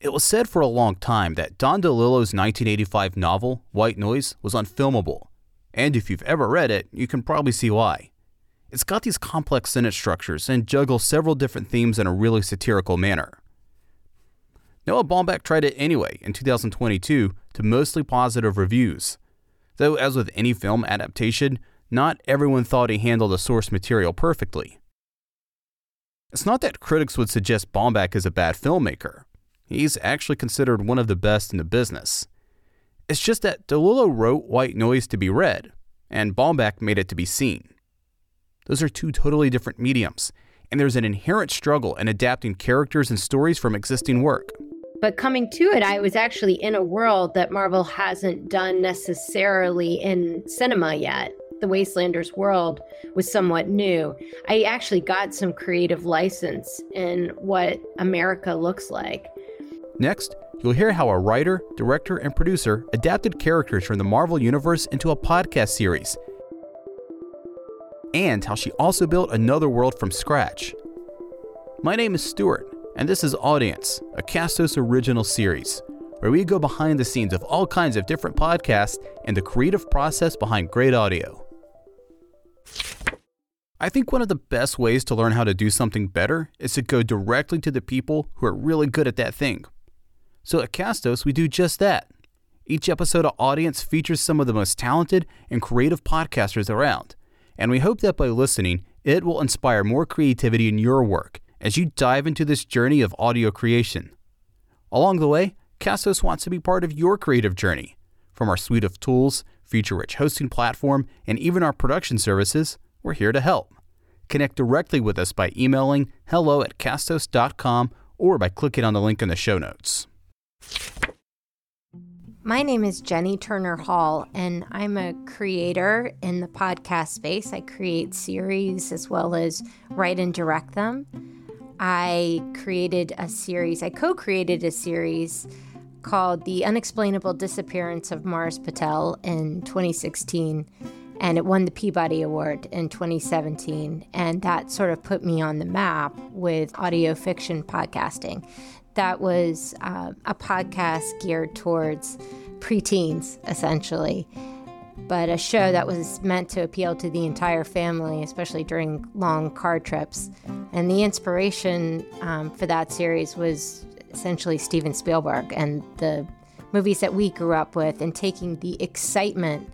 It was said for a long time that Don DeLillo's 1985 novel, White Noise, was unfilmable. And if you've ever read it, you can probably see why. It's got these complex sentence structures and juggles several different themes in a really satirical manner. Noah Baumbach tried it anyway in 2022 to mostly positive reviews. Though, as with any film adaptation, not everyone thought he handled the source material perfectly. It's not that critics would suggest Baumbach is a bad filmmaker. He's actually considered one of the best in the business. It's just that DeLillo wrote White Noise to be read, and Baumbach made it to be seen. Those are two totally different mediums, and there's an inherent struggle in adapting characters and stories from existing work. But coming to it, I was actually in a world that Marvel hasn't done necessarily in cinema yet. The Wastelanders world was somewhat new. I actually got some creative license in what America looks like. Next, you'll hear how a writer, director, and producer adapted characters from the Marvel Universe into a podcast series, and how she also built another world from scratch. My name is Stuart, and this is Audience, a Castos original series, where we go behind the scenes of all kinds of different podcasts and the creative process behind great audio. I think one of the best ways to learn how to do something better is to go directly to the people who are really good at that thing. So at Castos, we do just that. Each episode of Audience features some of the most talented and creative podcasters around, and we hope that by listening, it will inspire more creativity in your work as you dive into this journey of audio creation. Along the way, Castos wants to be part of your creative journey. From our suite of tools, feature rich hosting platform, and even our production services, we're here to help. Connect directly with us by emailing hello at castos.com or by clicking on the link in the show notes. My name is Jenny Turner Hall, and I'm a creator in the podcast space. I create series as well as write and direct them. I created a series, I co created a series called The Unexplainable Disappearance of Mars Patel in 2016, and it won the Peabody Award in 2017. And that sort of put me on the map with audio fiction podcasting. That was uh, a podcast geared towards preteens, essentially, but a show that was meant to appeal to the entire family, especially during long car trips. And the inspiration um, for that series was essentially Steven Spielberg and the movies that we grew up with, and taking the excitement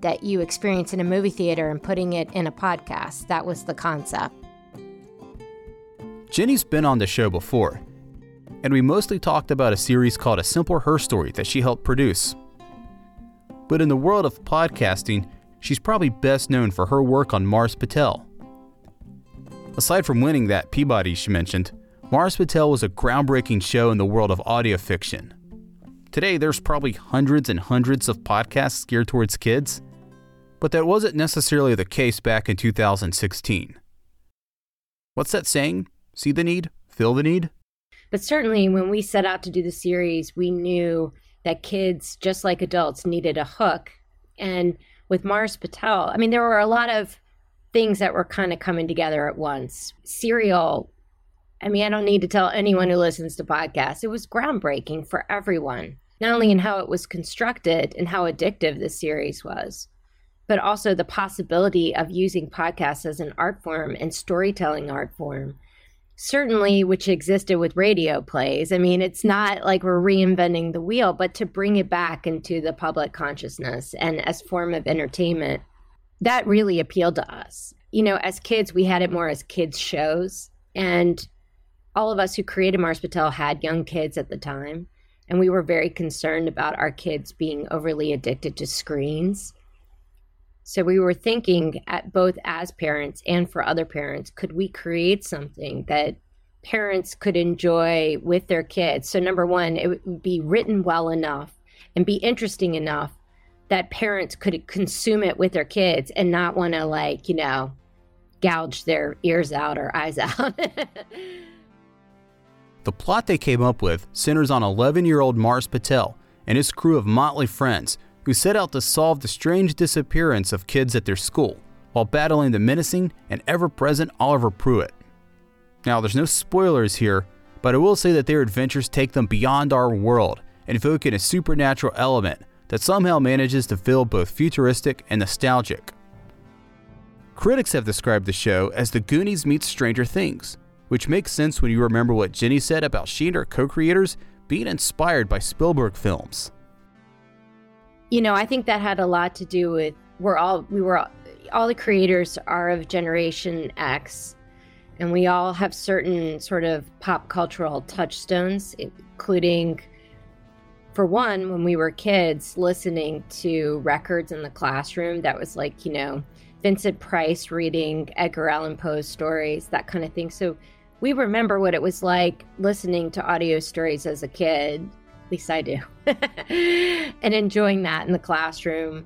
that you experience in a movie theater and putting it in a podcast. That was the concept. Jenny's been on the show before, and we mostly talked about a series called A Simple Her Story that she helped produce. But in the world of podcasting, she's probably best known for her work on Mars Patel. Aside from winning that Peabody she mentioned, Mars Patel was a groundbreaking show in the world of audio fiction. Today, there's probably hundreds and hundreds of podcasts geared towards kids, but that wasn't necessarily the case back in 2016. What's that saying? See the need, feel the need? But certainly, when we set out to do the series, we knew that kids, just like adults, needed a hook. And with Mars Patel, I mean, there were a lot of things that were kind of coming together at once. Serial I mean, I don't need to tell anyone who listens to podcasts. It was groundbreaking for everyone, not only in how it was constructed and how addictive this series was, but also the possibility of using podcasts as an art form and storytelling art form. Certainly, which existed with radio plays. I mean, it's not like we're reinventing the wheel, but to bring it back into the public consciousness and as form of entertainment, that really appealed to us. You know, as kids, we had it more as kids shows, and all of us who created Mars Patel had young kids at the time, and we were very concerned about our kids being overly addicted to screens. So we were thinking at both as parents and for other parents, could we create something that parents could enjoy with their kids? So number one, it would be written well enough and be interesting enough that parents could consume it with their kids and not want to like, you know, gouge their ears out or eyes out. The plot they came up with centers on 11 year old Mars Patel and his crew of motley friends who set out to solve the strange disappearance of kids at their school while battling the menacing and ever present Oliver Pruitt. Now, there's no spoilers here, but I will say that their adventures take them beyond our world and evoke in a supernatural element that somehow manages to feel both futuristic and nostalgic. Critics have described the show as the Goonies meets Stranger Things, which makes sense when you remember what Jenny said about she and her co creators being inspired by Spielberg films. You know, I think that had a lot to do with we're all we were all all the creators are of Generation X, and we all have certain sort of pop cultural touchstones, including, for one, when we were kids, listening to records in the classroom. That was like you know Vincent Price reading Edgar Allan Poe's stories, that kind of thing. So we remember what it was like listening to audio stories as a kid. Least I do. and enjoying that in the classroom.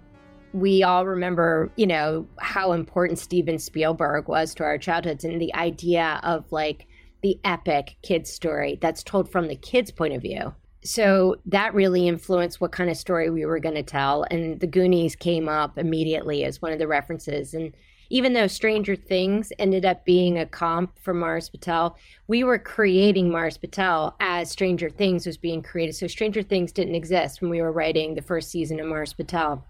We all remember, you know, how important Steven Spielberg was to our childhoods and the idea of like the epic kids' story that's told from the kid's point of view. So that really influenced what kind of story we were going to tell. And the Goonies came up immediately as one of the references. And even though Stranger Things ended up being a comp for Mars Patel, we were creating Mars Patel as Stranger Things was being created. So Stranger Things didn't exist when we were writing the first season of Mars Patel.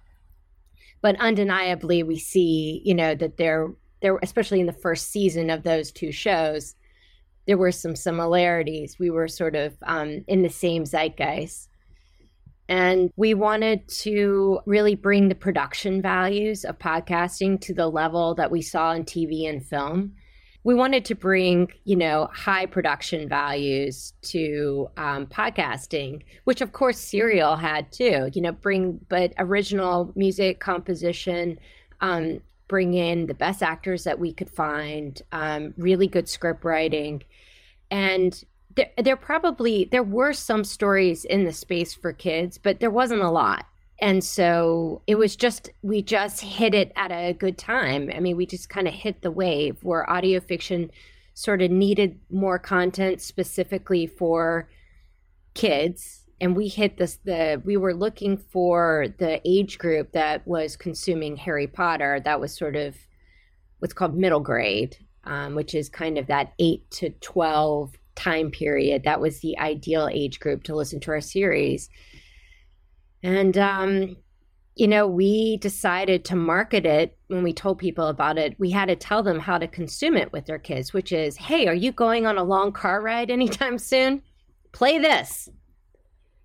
But undeniably, we see, you know, that there, there, especially in the first season of those two shows, there were some similarities. We were sort of um, in the same zeitgeist. And we wanted to really bring the production values of podcasting to the level that we saw in TV and film. We wanted to bring, you know, high production values to um, podcasting, which of course Serial had too. You know, bring but original music composition, um, bring in the best actors that we could find, um, really good script writing, and there, there probably there were some stories in the space for kids, but there wasn't a lot. And so it was just we just hit it at a good time. I mean, we just kind of hit the wave where audio fiction sort of needed more content specifically for kids and we hit this the we were looking for the age group that was consuming harry potter that was sort of what's called middle grade um, which is kind of that 8 to 12 time period that was the ideal age group to listen to our series. And um, you know we decided to market it when we told people about it. We had to tell them how to consume it with their kids which is hey are you going on a long car ride anytime soon? Play this.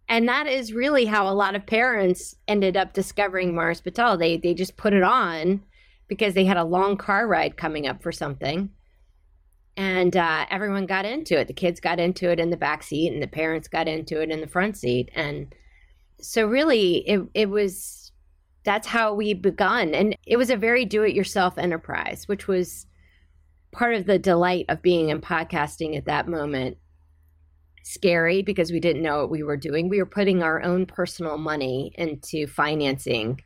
And that is really how a lot of parents ended up discovering Mars Patel. They they just put it on because they had a long car ride coming up for something, and uh, everyone got into it. The kids got into it in the back seat, and the parents got into it in the front seat. And so, really, it it was that's how we begun, and it was a very do-it-yourself enterprise, which was part of the delight of being in podcasting at that moment scary because we didn't know what we were doing. We were putting our own personal money into financing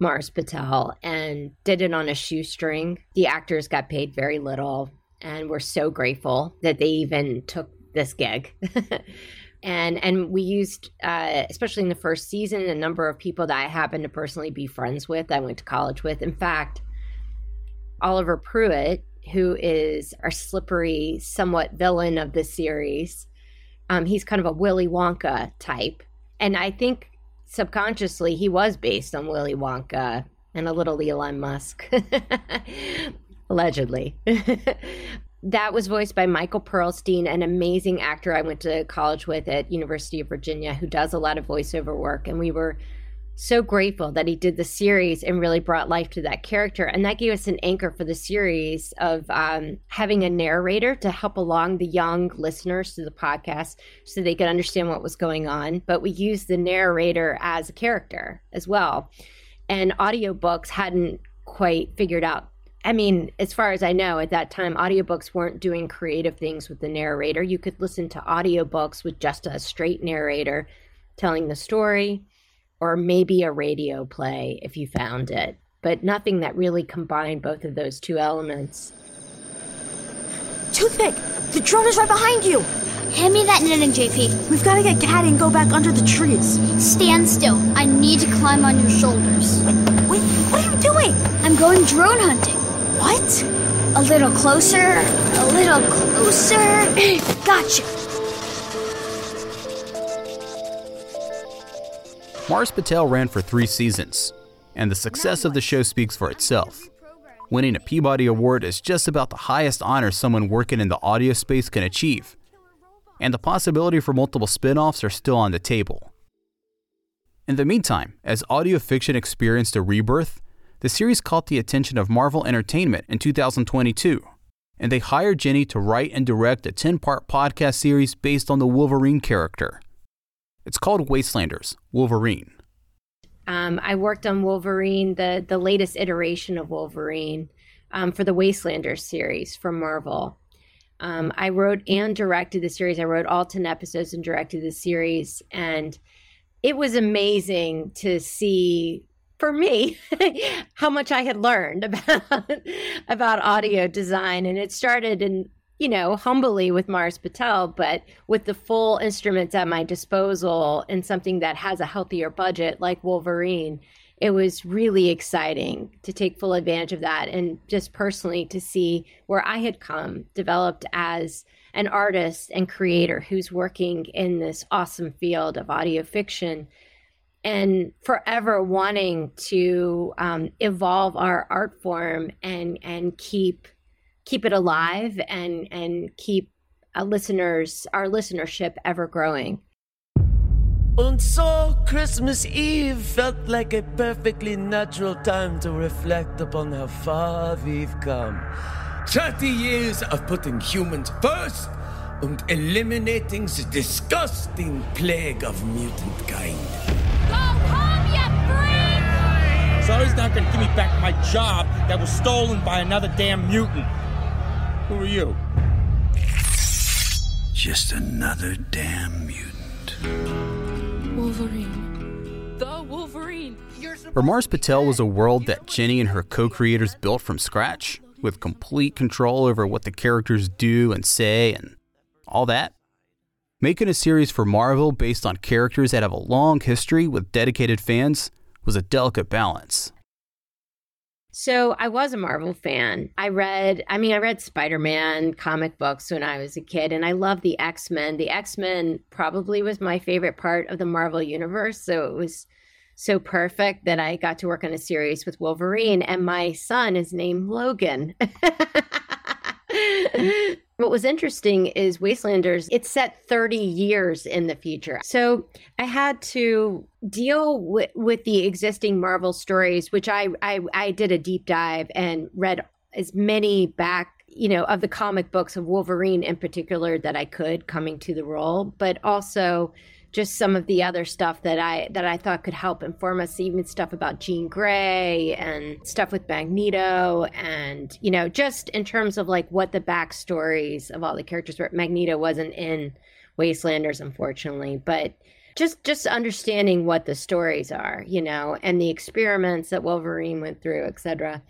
Mars Patel and did it on a shoestring. The actors got paid very little, and we're so grateful that they even took this gig. and and we used, uh, especially in the first season, a number of people that I happen to personally be friends with. I went to college with. In fact, Oliver Pruitt, who is our slippery, somewhat villain of the series, um, he's kind of a Willy Wonka type. And I think subconsciously he was based on Willy Wonka and a little Elon Musk, allegedly. that was voiced by Michael Perlstein, an amazing actor I went to college with at University of Virginia who does a lot of voiceover work. And we were so grateful that he did the series and really brought life to that character. And that gave us an anchor for the series of um, having a narrator to help along the young listeners to the podcast so they could understand what was going on. But we used the narrator as a character as well. And audiobooks hadn't quite figured out. I mean, as far as I know, at that time, audiobooks weren't doing creative things with the narrator. You could listen to audiobooks with just a straight narrator telling the story or maybe a radio play if you found it, but nothing that really combined both of those two elements. Toothpick! The drone is right behind you! Hand me that knitting, JP. We've got to get Caddy and go back under the trees. Stand still. I need to climb on your shoulders. Wait, what are you doing? I'm going drone hunting. What? A little closer, a little closer. gotcha. Mars Patel ran for three seasons, and the success of the show speaks for itself. Winning a Peabody Award is just about the highest honor someone working in the audio space can achieve, and the possibility for multiple spin offs are still on the table. In the meantime, as audio fiction experienced a rebirth, the series caught the attention of Marvel Entertainment in 2022, and they hired Jenny to write and direct a 10 part podcast series based on the Wolverine character. It's called Wastelanders Wolverine. Um, I worked on Wolverine, the the latest iteration of Wolverine, um, for the Wastelanders series from Marvel. Um, I wrote and directed the series. I wrote all ten episodes and directed the series, and it was amazing to see for me how much I had learned about about audio design. And it started in you know, humbly with Mars Patel, but with the full instruments at my disposal and something that has a healthier budget like Wolverine, it was really exciting to take full advantage of that and just personally to see where I had come, developed as an artist and creator who's working in this awesome field of audio fiction and forever wanting to um, evolve our art form and and keep keep it alive and and keep our listeners our listenership ever growing. And so Christmas Eve felt like a perfectly natural time to reflect upon how far we've come. 30 years of putting humans first and eliminating the disgusting plague of mutant kind. Oh, Go home, you freak! Sorry's not gonna give me back my job that was stolen by another damn mutant. Who are you? Just another damn mutant. Wolverine. The Wolverine. For Mars Patel was a world that Jenny and her co creators built from scratch, with complete control over what the characters do and say and all that. Making a series for Marvel based on characters that have a long history with dedicated fans was a delicate balance. So I was a Marvel fan. I read, I mean, I read Spider Man comic books when I was a kid, and I loved the X Men. The X Men probably was my favorite part of the Marvel universe. So it was so perfect that I got to work on a series with Wolverine, and my son is named Logan. what was interesting is Wastelanders, it's set 30 years in the future. So I had to deal with, with the existing Marvel stories, which I, I, I did a deep dive and read as many back you know of the comic books of wolverine in particular that i could coming to the role but also just some of the other stuff that I that I thought could help inform us, even stuff about Jean Grey and stuff with Magneto, and you know, just in terms of like what the backstories of all the characters were. Magneto wasn't in Wastelanders, unfortunately, but just just understanding what the stories are, you know, and the experiments that Wolverine went through, etc.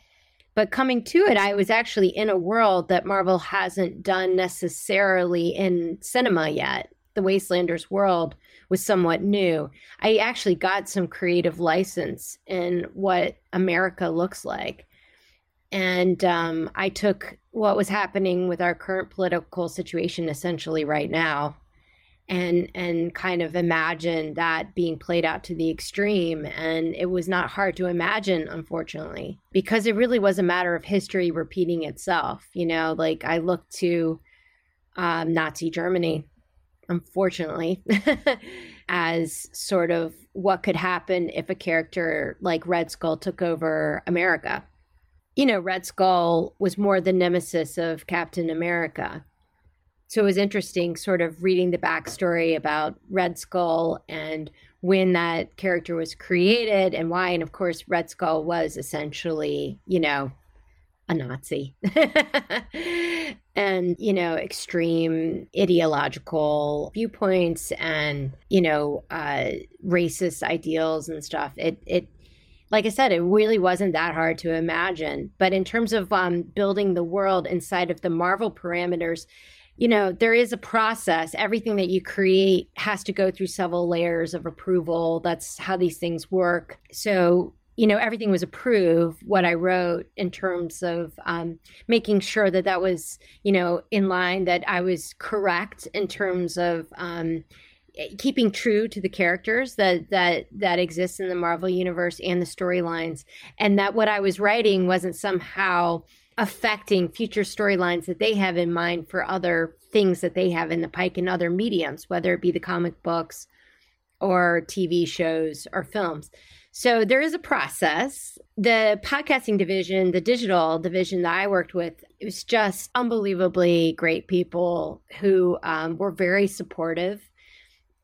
But coming to it, I was actually in a world that Marvel hasn't done necessarily in cinema yet. The Wastelanders world was somewhat new. I actually got some creative license in what America looks like. And um, I took what was happening with our current political situation essentially right now and and kind of imagined that being played out to the extreme and it was not hard to imagine unfortunately because it really was a matter of history repeating itself you know like i look to um, nazi germany unfortunately, as sort of what could happen if a character like Red Skull took over America. You know, Red Skull was more the nemesis of Captain America. So it was interesting sort of reading the backstory about Red Skull and when that character was created and why. And of course, Red Skull was essentially, you know, a Nazi. and, you know, extreme ideological viewpoints and, you know, uh, racist ideals and stuff. It, it, like I said, it really wasn't that hard to imagine. But in terms of um, building the world inside of the Marvel parameters, you know, there is a process. Everything that you create has to go through several layers of approval. That's how these things work. So, you know everything was approved what i wrote in terms of um, making sure that that was you know in line that i was correct in terms of um, keeping true to the characters that that that exists in the Marvel universe and the storylines and that what I was writing wasn't somehow affecting future storylines that they have in mind for other things that they have in the pike and other mediums whether it be the comic books or TV shows or films. So there is a process. The podcasting division, the digital division that I worked with, it was just unbelievably great people who um, were very supportive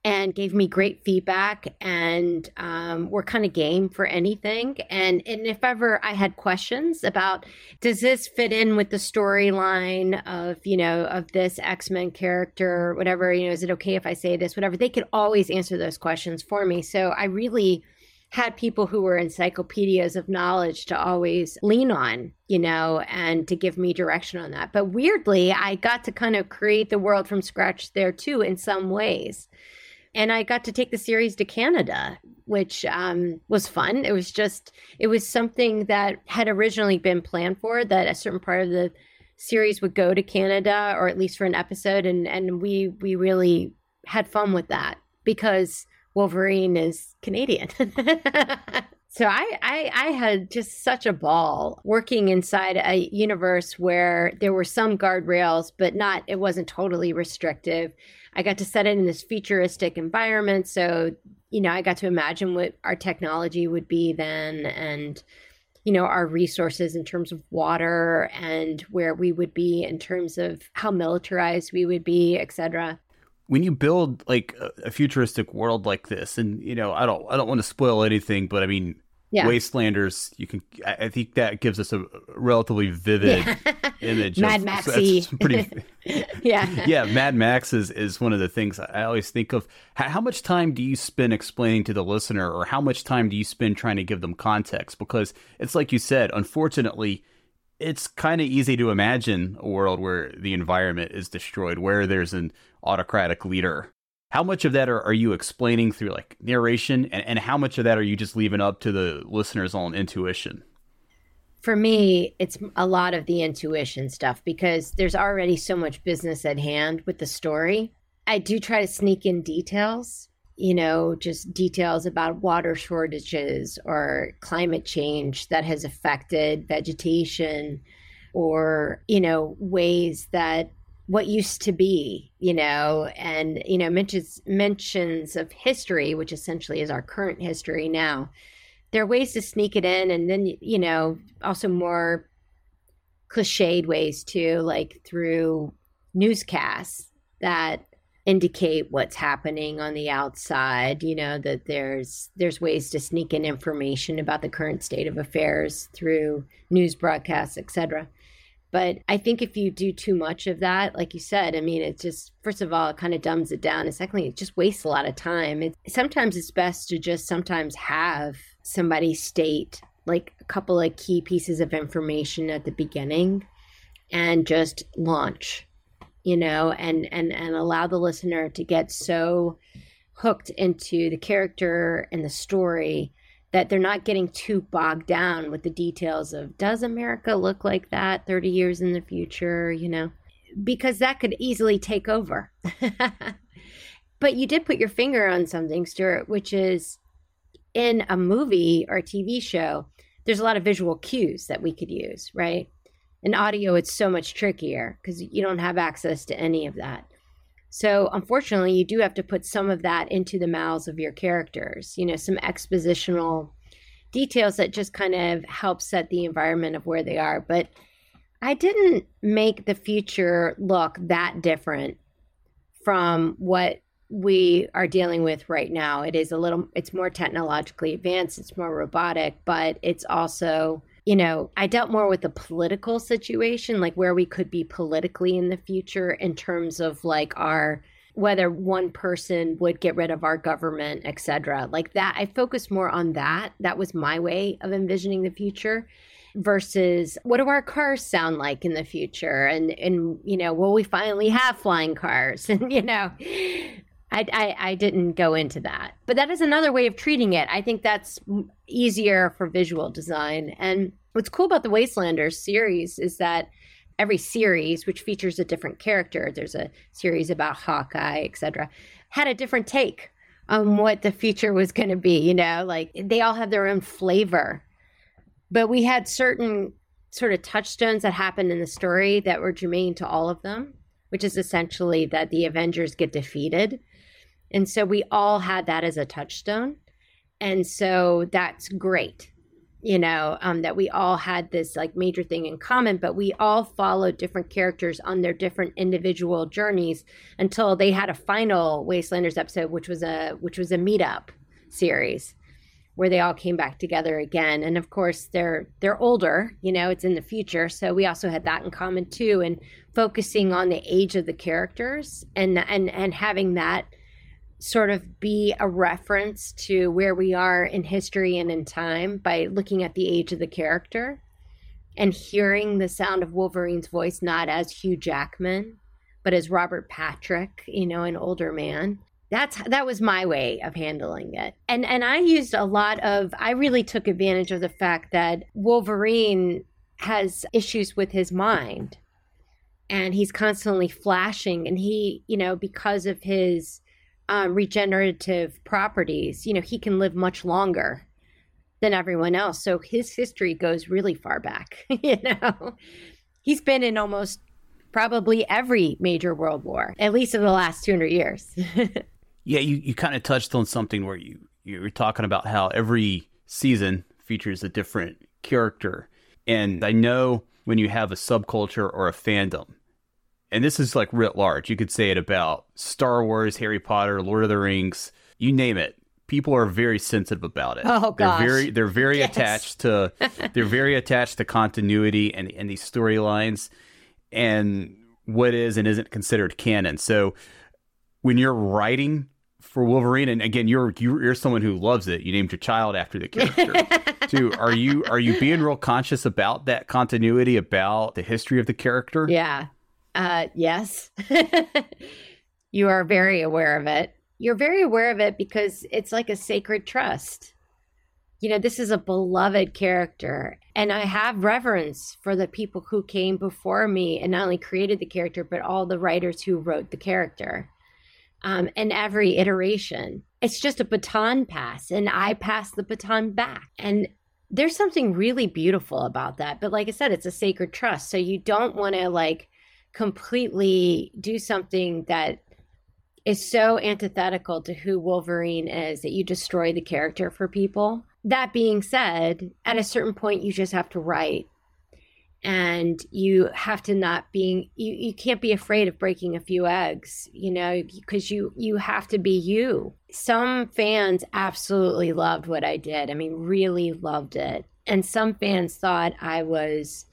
and gave me great feedback and um, were kind of game for anything. And and if ever I had questions about does this fit in with the storyline of you know of this X Men character, whatever you know, is it okay if I say this, whatever, they could always answer those questions for me. So I really had people who were encyclopedias of knowledge to always lean on, you know, and to give me direction on that. But weirdly, I got to kind of create the world from scratch there too in some ways and I got to take the series to Canada, which um, was fun. It was just, it was something that had originally been planned for that a certain part of the series would go to Canada or at least for an episode, and and we we really had fun with that because Wolverine is Canadian. so I, I I had just such a ball working inside a universe where there were some guardrails, but not it wasn't totally restrictive. I got to set it in this futuristic environment. So, you know, I got to imagine what our technology would be then and, you know, our resources in terms of water and where we would be in terms of how militarized we would be, etc when you build like a, futuristic world like this and you know i don't i don't want to spoil anything but i mean yeah. Wastelanders, you can. I think that gives us a relatively vivid yeah. image. Mad Maxy, so pretty. yeah, yeah. Mad Max is is one of the things I always think of. How, how, much time do you spend explaining to the listener, or how much time do you spend trying to give them context? Because it's like you said. Unfortunately, it's kind of easy to imagine a world where the environment is destroyed, where there's an autocratic leader. How much of that are, are you explaining through like narration and, and how much of that are you just leaving up to the listener's own intuition? For me it's a lot of the intuition stuff because there's already so much business at hand with the story. I do try to sneak in details you know just details about water shortages or climate change that has affected vegetation or you know ways that what used to be, you know, and you know mentions mentions of history, which essentially is our current history now. There are ways to sneak it in, and then you know also more cliched ways too, like through newscasts that indicate what's happening on the outside you know that there's there's ways to sneak in information about the current state of affairs through news broadcasts etc but I think if you do too much of that, like you said, I mean, it just, first of all, it kind of dumbs it down. And secondly, it just wastes a lot of time. It, sometimes it's best to just sometimes have somebody state like a couple of key pieces of information at the beginning and just launch, you know, and, and, and allow the listener to get so hooked into the character and the story that they're not getting too bogged down with the details of does America look like that 30 years in the future, you know, because that could easily take over. but you did put your finger on something, Stuart, which is in a movie or a TV show, there's a lot of visual cues that we could use, right? In audio, it's so much trickier because you don't have access to any of that. So, unfortunately, you do have to put some of that into the mouths of your characters, you know, some expositional details that just kind of help set the environment of where they are. But I didn't make the future look that different from what we are dealing with right now. It is a little, it's more technologically advanced, it's more robotic, but it's also you know, I dealt more with the political situation, like where we could be politically in the future in terms of like our whether one person would get rid of our government, et cetera. Like that, I focused more on that. That was my way of envisioning the future versus what do our cars sound like in the future and and you know will we finally have flying cars and you know I, I, I didn't go into that, but that is another way of treating it. I think that's easier for visual design. And what's cool about the Wastelanders series is that every series, which features a different character, there's a series about Hawkeye, etc. had a different take on what the future was going to be, you know, like they all have their own flavor. But we had certain sort of touchstones that happened in the story that were germane to all of them, which is essentially that the Avengers get defeated. And so we all had that as a touchstone. And so that's great you know um, that we all had this like major thing in common but we all followed different characters on their different individual journeys until they had a final wastelanders episode which was a which was a meetup series where they all came back together again and of course they're they're older you know it's in the future so we also had that in common too and focusing on the age of the characters and and and having that sort of be a reference to where we are in history and in time by looking at the age of the character and hearing the sound of Wolverine's voice not as Hugh Jackman but as Robert Patrick, you know, an older man. That's that was my way of handling it. And and I used a lot of I really took advantage of the fact that Wolverine has issues with his mind and he's constantly flashing and he, you know, because of his um, regenerative properties, you know, he can live much longer than everyone else. So his history goes really far back. you know, he's been in almost probably every major world war, at least in the last 200 years. yeah, you, you kind of touched on something where you, you were talking about how every season features a different character. And I know when you have a subculture or a fandom, and this is like writ large. You could say it about Star Wars, Harry Potter, Lord of the Rings, you name it. People are very sensitive about it. Oh gosh. They're very they're very yes. attached to they're very attached to continuity and and these storylines and what is and isn't considered canon. So when you're writing for Wolverine, and again, you're you're someone who loves it. You named your child after the character. too. Are you are you being real conscious about that continuity, about the history of the character? Yeah, uh, yes. you are very aware of it. You're very aware of it because it's like a sacred trust. You know, this is a beloved character, and I have reverence for the people who came before me and not only created the character, but all the writers who wrote the character. Um, and every iteration, it's just a baton pass, and I pass the baton back. And there's something really beautiful about that. But like I said, it's a sacred trust. So you don't want to like completely do something that is so antithetical to who Wolverine is that you destroy the character for people. That being said, at a certain point, you just have to write. And you have to not being you, you can't be afraid of breaking a few eggs you know because you you have to be you. Some fans absolutely loved what i did. I mean really loved it. And some fans thought i was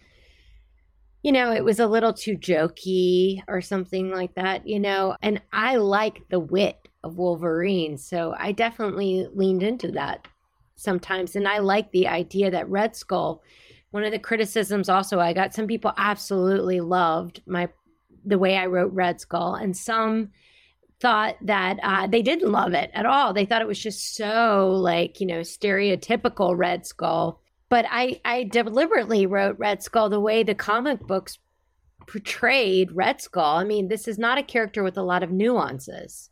you know, it was a little too jokey or something like that, you know. And I like the wit of Wolverine. So I definitely leaned into that sometimes. And I like the idea that Red Skull, one of the criticisms also I got, some people absolutely loved my the way I wrote Red Skull, and some thought that uh, they didn't love it at all. They thought it was just so like, you know, stereotypical Red Skull but I, I deliberately wrote Red Skull the way the comic books portrayed Red Skull. I mean, this is not a character with a lot of nuances.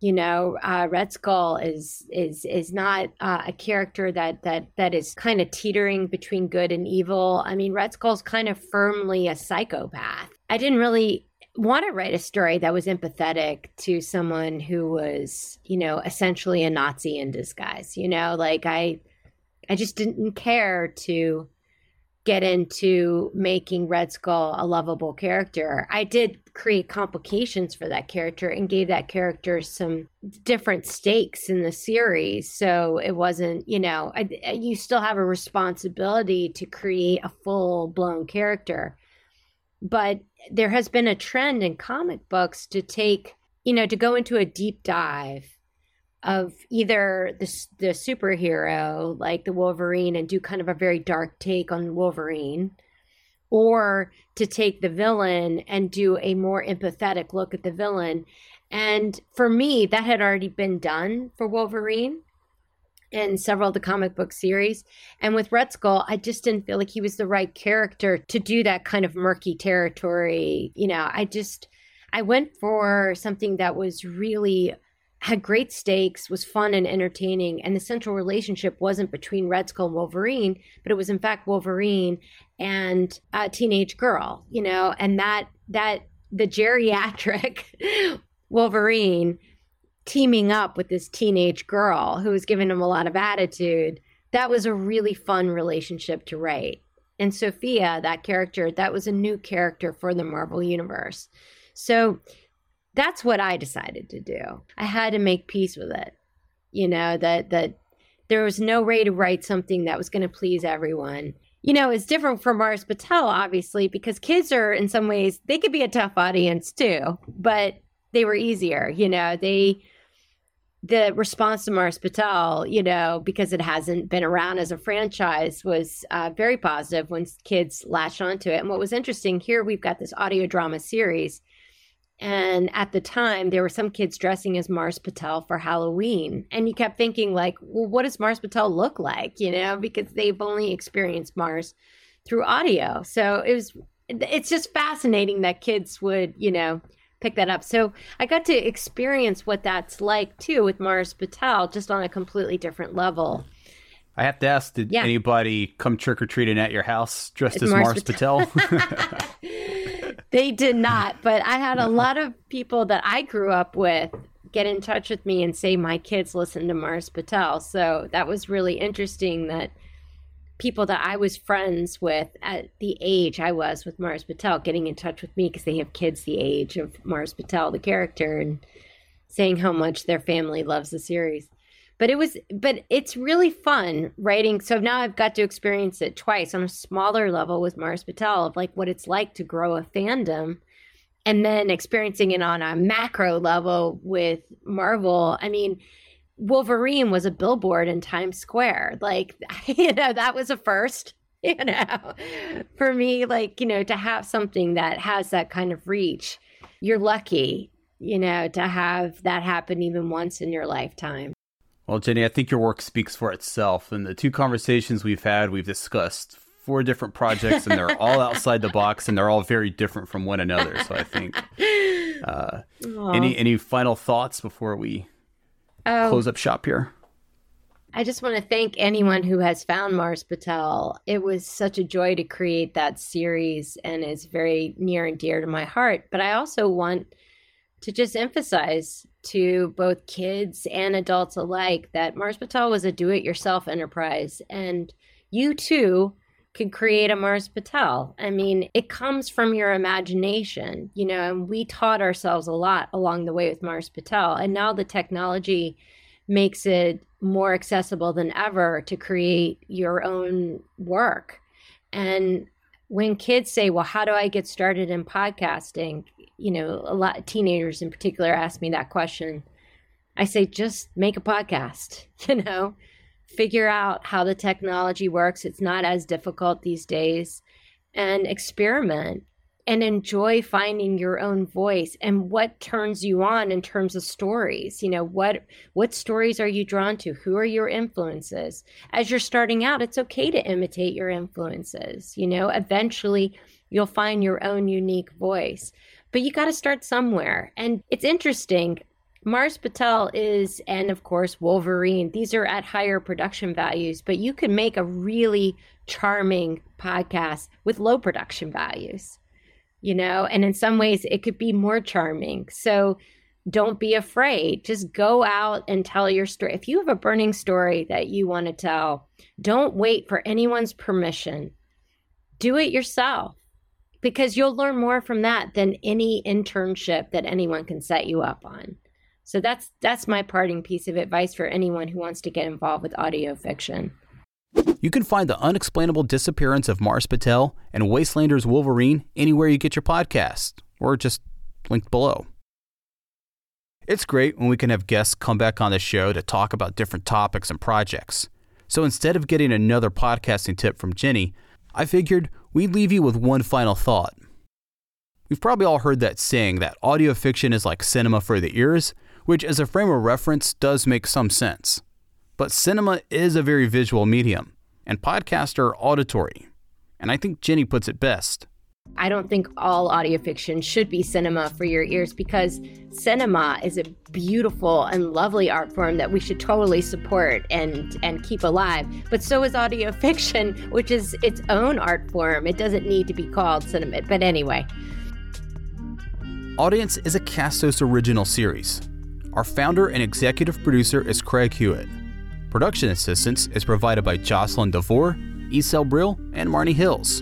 You know, uh, Red Skull is is is not uh, a character that that that is kind of teetering between good and evil. I mean, Red Skull's kind of firmly a psychopath. I didn't really want to write a story that was empathetic to someone who was, you know, essentially a Nazi in disguise. You know, like I I just didn't care to get into making Red Skull a lovable character. I did create complications for that character and gave that character some different stakes in the series. So it wasn't, you know, I, you still have a responsibility to create a full blown character. But there has been a trend in comic books to take, you know, to go into a deep dive of either the, the superhero like the Wolverine and do kind of a very dark take on Wolverine or to take the villain and do a more empathetic look at the villain. And for me, that had already been done for Wolverine in several of the comic book series. And with Red Skull, I just didn't feel like he was the right character to do that kind of murky territory. You know, I just I went for something that was really had great stakes, was fun and entertaining, and the central relationship wasn't between Red Skull and Wolverine, but it was in fact Wolverine and a teenage girl, you know, and that that the geriatric Wolverine teaming up with this teenage girl who was giving him a lot of attitude. That was a really fun relationship to write. And Sophia, that character, that was a new character for the Marvel Universe. So that's what I decided to do. I had to make peace with it. You know, that that there was no way to write something that was going to please everyone. You know, it's different from Mars Patel, obviously, because kids are in some ways they could be a tough audience too, but they were easier. You know, they the response to Mars Patel, you know, because it hasn't been around as a franchise, was uh, very positive when kids latched onto it. And what was interesting here, we've got this audio drama series and at the time, there were some kids dressing as Mars Patel for Halloween. And you kept thinking, like, well, what does Mars Patel look like? You know, because they've only experienced Mars through audio. So it was, it's just fascinating that kids would, you know, pick that up. So I got to experience what that's like too with Mars Patel, just on a completely different level. I have to ask, did yeah. anybody come trick or treating at your house dressed it's as Mars, Mars Patel? Patel? They did not, but I had a lot of people that I grew up with get in touch with me and say my kids listen to Mars Patel. So that was really interesting that people that I was friends with at the age I was with Mars Patel getting in touch with me because they have kids the age of Mars Patel, the character, and saying how much their family loves the series but it was but it's really fun writing. So now i've got to experience it twice on a smaller level with mars patel of like what it's like to grow a fandom and then experiencing it on a macro level with marvel. I mean wolverine was a billboard in times square. Like you know that was a first you know for me like you know to have something that has that kind of reach. You're lucky you know to have that happen even once in your lifetime well, Jenny, I think your work speaks for itself. And the two conversations we've had, we've discussed four different projects, and they're all outside the box, and they're all very different from one another. So I think uh, any any final thoughts before we oh, close up shop here? I just want to thank anyone who has found Mars Patel. It was such a joy to create that series, and it's very near and dear to my heart. But I also want to just emphasize to both kids and adults alike that Mars Patel was a do it yourself enterprise. And you too can create a Mars Patel. I mean, it comes from your imagination, you know, and we taught ourselves a lot along the way with Mars Patel. And now the technology makes it more accessible than ever to create your own work. And when kids say, Well, how do I get started in podcasting? You know, a lot of teenagers in particular ask me that question. I say, just make a podcast, you know, figure out how the technology works. It's not as difficult these days. And experiment and enjoy finding your own voice and what turns you on in terms of stories. You know what what stories are you drawn to? Who are your influences? As you're starting out it's okay to imitate your influences you know? Eventually you'll find your own unique voice but you got to start somewhere. And it's interesting. Mars Patel is, and of course, Wolverine. These are at higher production values, but you can make a really charming podcast with low production values, you know, and in some ways it could be more charming. So don't be afraid. Just go out and tell your story. If you have a burning story that you want to tell, don't wait for anyone's permission. Do it yourself because you'll learn more from that than any internship that anyone can set you up on. So that's that's my parting piece of advice for anyone who wants to get involved with audio fiction. You can find the unexplainable disappearance of Mars Patel and Wastelanders Wolverine anywhere you get your podcast, or just linked below. It's great when we can have guests come back on the show to talk about different topics and projects. So instead of getting another podcasting tip from Jenny, I figured we'd leave you with one final thought. We've probably all heard that saying that audio fiction is like cinema for the ears, which, as a frame of reference, does make some sense. But cinema is a very visual medium, and podcasts are auditory. And I think Jenny puts it best. I don't think all audio fiction should be cinema for your ears because cinema is a beautiful and lovely art form that we should totally support and and keep alive. But so is audio fiction, which is its own art form. It doesn't need to be called cinema. But anyway. Audience is a Castos original series. Our founder and executive producer is Craig Hewitt. Production assistance is provided by Jocelyn DeVore, Isel Brill, and Marnie Hills.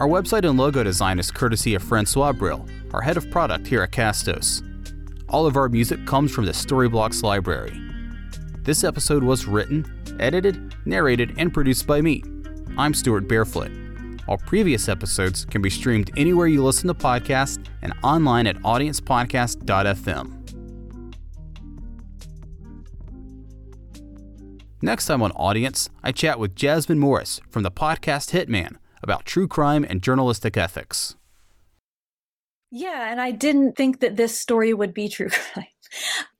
Our website and logo design is courtesy of Francois Brill, our head of product here at Castos. All of our music comes from the Storyblocks library. This episode was written, edited, narrated, and produced by me. I'm Stuart Barefoot. All previous episodes can be streamed anywhere you listen to podcasts and online at audiencepodcast.fm. Next time on Audience, I chat with Jasmine Morris from the podcast Hitman about true crime and journalistic ethics. Yeah, and I didn't think that this story would be true crime.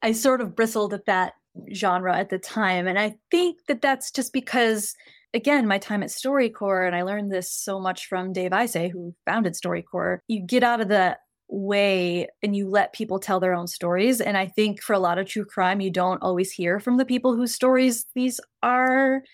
I sort of bristled at that genre at the time. And I think that that's just because, again, my time at StoryCorps, and I learned this so much from Dave Isay, who founded StoryCorps, you get out of the way and you let people tell their own stories. And I think for a lot of true crime, you don't always hear from the people whose stories these are.